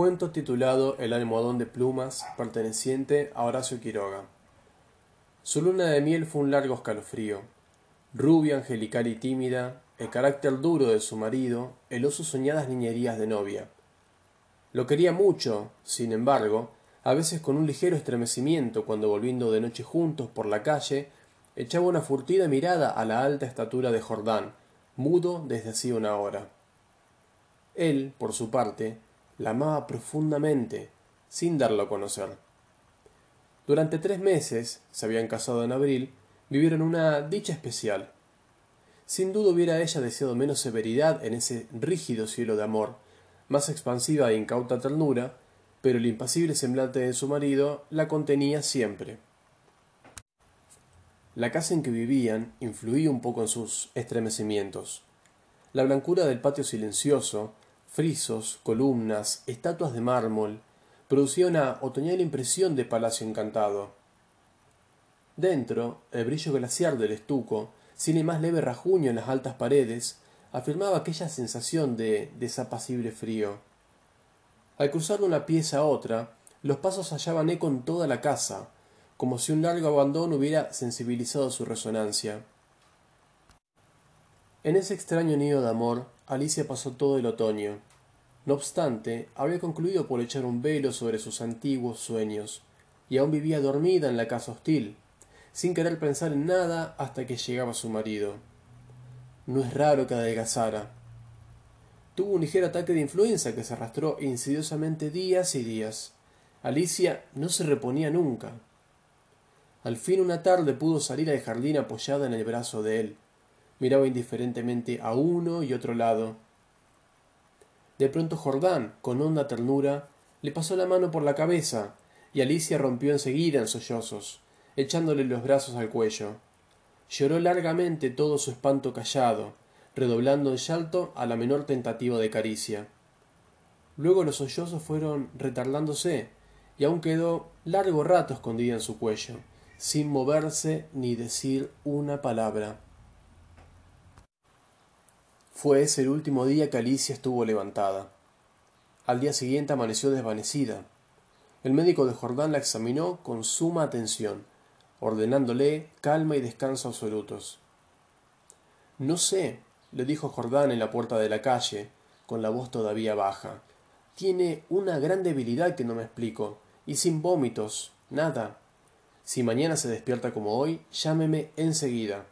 Cuento titulado El almohadón de plumas, perteneciente a Horacio Quiroga. Su luna de miel fue un largo escalofrío. Rubia, angelical y tímida, el carácter duro de su marido heló sus soñadas niñerías de novia. Lo quería mucho, sin embargo, a veces con un ligero estremecimiento cuando volviendo de noche juntos por la calle, echaba una furtiva mirada a la alta estatura de Jordán, mudo desde hacía una hora. Él, por su parte, la amaba profundamente, sin darlo a conocer. Durante tres meses, se habían casado en abril, vivieron una dicha especial. Sin duda hubiera ella deseado menos severidad en ese rígido cielo de amor, más expansiva e incauta ternura, pero el impasible semblante de su marido la contenía siempre. La casa en que vivían influía un poco en sus estremecimientos. La blancura del patio silencioso, frisos, columnas, estatuas de mármol, producía una otoñal impresión de palacio encantado. Dentro, el brillo glaciar del estuco, sin el más leve rajuño en las altas paredes, afirmaba aquella sensación de desapacible frío. Al cruzar de una pieza a otra, los pasos hallaban eco en toda la casa, como si un largo abandono hubiera sensibilizado su resonancia. En ese extraño nido de amor, Alicia pasó todo el otoño. No obstante, había concluido por echar un velo sobre sus antiguos sueños, y aún vivía dormida en la casa hostil, sin querer pensar en nada hasta que llegaba su marido. No es raro que adelgazara. Tuvo un ligero ataque de influenza que se arrastró insidiosamente días y días. Alicia no se reponía nunca. Al fin una tarde pudo salir al jardín apoyada en el brazo de él miraba indiferentemente a uno y otro lado. De pronto Jordán, con honda ternura, le pasó la mano por la cabeza, y Alicia rompió enseguida en sollozos, echándole los brazos al cuello. Lloró largamente todo su espanto callado, redoblando el llanto a la menor tentativa de caricia. Luego los sollozos fueron retardándose, y aún quedó largo rato escondida en su cuello, sin moverse ni decir una palabra. Fue ese el último día que Alicia estuvo levantada. Al día siguiente amaneció desvanecida. El médico de Jordán la examinó con suma atención, ordenándole calma y descanso absolutos. No sé, le dijo Jordán en la puerta de la calle, con la voz todavía baja. Tiene una gran debilidad que no me explico, y sin vómitos, nada. Si mañana se despierta como hoy, llámeme enseguida.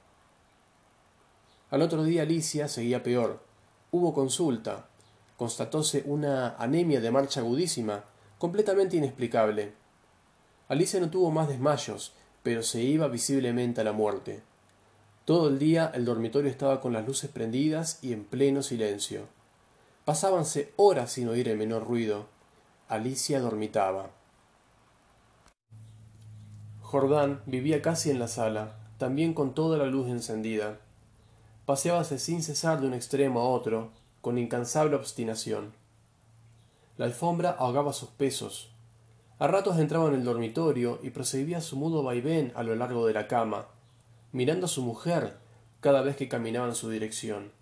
Al otro día Alicia seguía peor. Hubo consulta. Constatóse una anemia de marcha agudísima, completamente inexplicable. Alicia no tuvo más desmayos, pero se iba visiblemente a la muerte. Todo el día el dormitorio estaba con las luces prendidas y en pleno silencio. Pasábanse horas sin oír el menor ruido. Alicia dormitaba. Jordán vivía casi en la sala, también con toda la luz encendida paseábase sin cesar de un extremo a otro, con incansable obstinación. La alfombra ahogaba sus pesos. A ratos entraba en el dormitorio y procedía su mudo vaivén a lo largo de la cama, mirando a su mujer cada vez que caminaba en su dirección.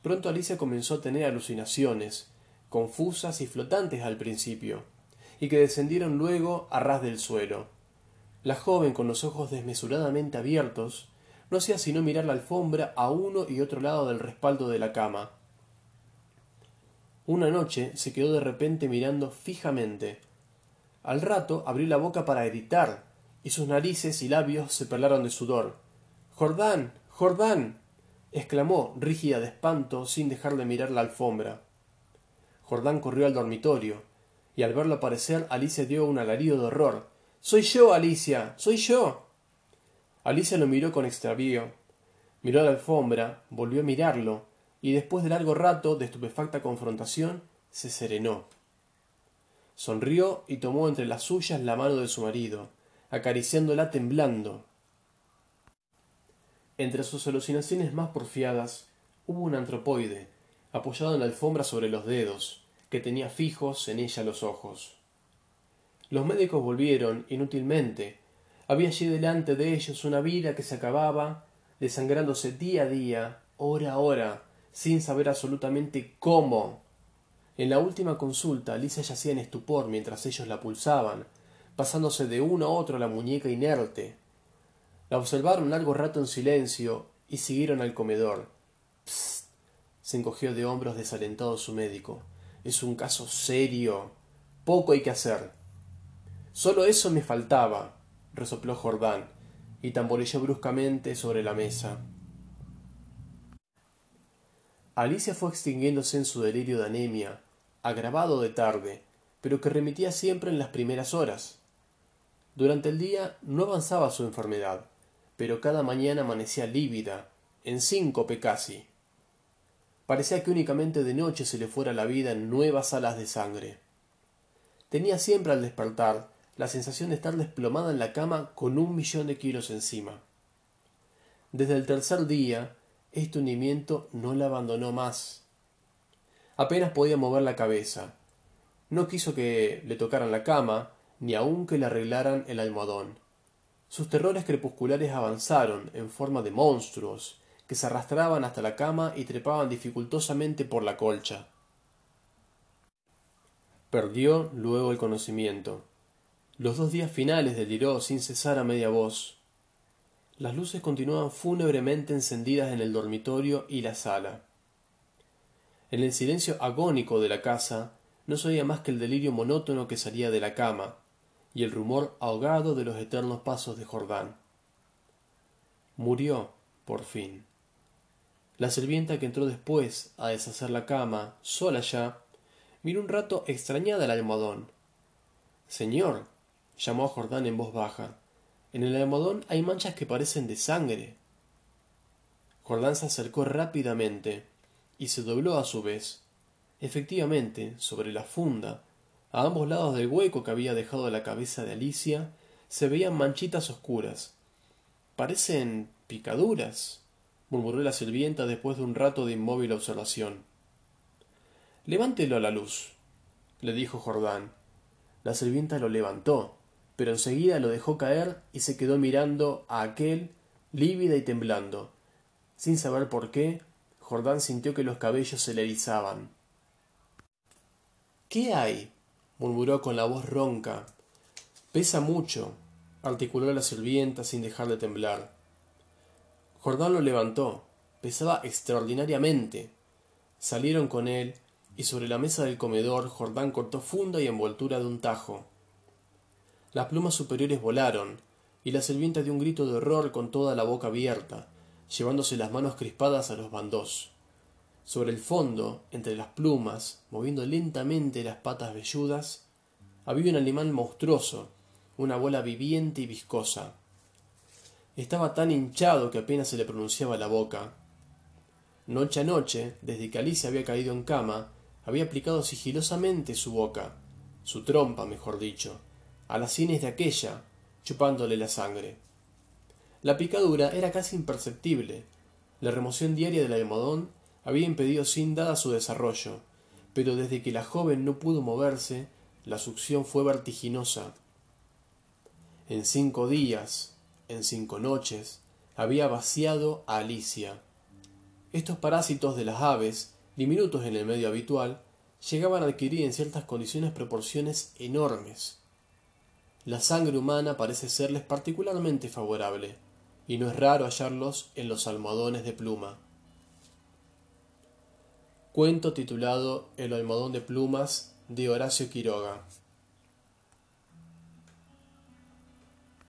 Pronto Alicia comenzó a tener alucinaciones, confusas y flotantes al principio, y que descendieron luego a ras del suelo. La joven, con los ojos desmesuradamente abiertos, no hacía sino mirar la alfombra a uno y otro lado del respaldo de la cama. Una noche se quedó de repente mirando fijamente. Al rato abrió la boca para gritar, y sus narices y labios se perlaron de sudor. Jordán. Jordán. exclamó, rígida de espanto, sin dejar de mirar la alfombra. Jordán corrió al dormitorio, y al verlo aparecer Alicia dio un alarido de horror. Soy yo, Alicia. soy yo. Alicia lo miró con extravío. Miró la alfombra, volvió a mirarlo, y después de largo rato de estupefacta confrontación, se serenó. Sonrió y tomó entre las suyas la mano de su marido, acariciándola temblando. Entre sus alucinaciones más porfiadas hubo un antropoide, apoyado en la alfombra sobre los dedos, que tenía fijos en ella los ojos. Los médicos volvieron, inútilmente, había allí delante de ellos una vida que se acababa, desangrándose día a día, hora a hora, sin saber absolutamente cómo. En la última consulta, Alicia yacía en estupor mientras ellos la pulsaban, pasándose de uno a otro la muñeca inerte. La observaron largo rato en silencio y siguieron al comedor. Psst. se encogió de hombros desalentado su médico. Es un caso serio. Poco hay que hacer. Solo eso me faltaba, resopló Jordán, y tamborilló bruscamente sobre la mesa. Alicia fue extinguiéndose en su delirio de anemia, agravado de tarde, pero que remitía siempre en las primeras horas. Durante el día no avanzaba su enfermedad, pero cada mañana amanecía lívida, en síncope casi. Parecía que únicamente de noche se le fuera la vida en nuevas alas de sangre. Tenía siempre al despertar la sensación de estar desplomada en la cama con un millón de kilos encima. Desde el tercer día, este hundimiento no la abandonó más. Apenas podía mover la cabeza. No quiso que le tocaran la cama, ni aun que le arreglaran el almohadón. Sus terrores crepusculares avanzaron en forma de monstruos que se arrastraban hasta la cama y trepaban dificultosamente por la colcha. Perdió luego el conocimiento. Los dos días finales deliró sin cesar a media voz. Las luces continuaban fúnebremente encendidas en el dormitorio y la sala. En el silencio agónico de la casa no se oía más que el delirio monótono que salía de la cama y el rumor ahogado de los eternos pasos de Jordán. Murió, por fin. La sirvienta que entró después a deshacer la cama, sola ya, miró un rato extrañada el almohadón. Señor, llamó a Jordán en voz baja. En el almohadón hay manchas que parecen de sangre. Jordán se acercó rápidamente y se dobló a su vez. Efectivamente, sobre la funda, a ambos lados del hueco que había dejado la cabeza de Alicia, se veían manchitas oscuras. Parecen picaduras, murmuró la sirvienta después de un rato de inmóvil observación. Levántelo a la luz, le dijo Jordán. La sirvienta lo levantó pero enseguida lo dejó caer y se quedó mirando a aquel lívida y temblando. Sin saber por qué, Jordán sintió que los cabellos se le erizaban. ¿Qué hay? murmuró con la voz ronca. Pesa mucho, articuló la sirvienta sin dejar de temblar. Jordán lo levantó. Pesaba extraordinariamente. Salieron con él, y sobre la mesa del comedor Jordán cortó funda y envoltura de un tajo. Las plumas superiores volaron, y la sirvienta dio un grito de horror con toda la boca abierta, llevándose las manos crispadas a los bandós. Sobre el fondo, entre las plumas, moviendo lentamente las patas velludas, había un animal monstruoso, una bola viviente y viscosa. Estaba tan hinchado que apenas se le pronunciaba la boca. Noche a noche, desde que Alicia había caído en cama, había aplicado sigilosamente su boca, su trompa, mejor dicho, a las sienes de aquella, chupándole la sangre. La picadura era casi imperceptible. La remoción diaria del almohadón había impedido sin dada su desarrollo, pero desde que la joven no pudo moverse, la succión fue vertiginosa. En cinco días, en cinco noches, había vaciado a Alicia. Estos parásitos de las aves, diminutos en el medio habitual, llegaban a adquirir en ciertas condiciones proporciones enormes. La sangre humana parece serles particularmente favorable, y no es raro hallarlos en los almohadones de pluma. Cuento titulado El almohadón de plumas de Horacio Quiroga.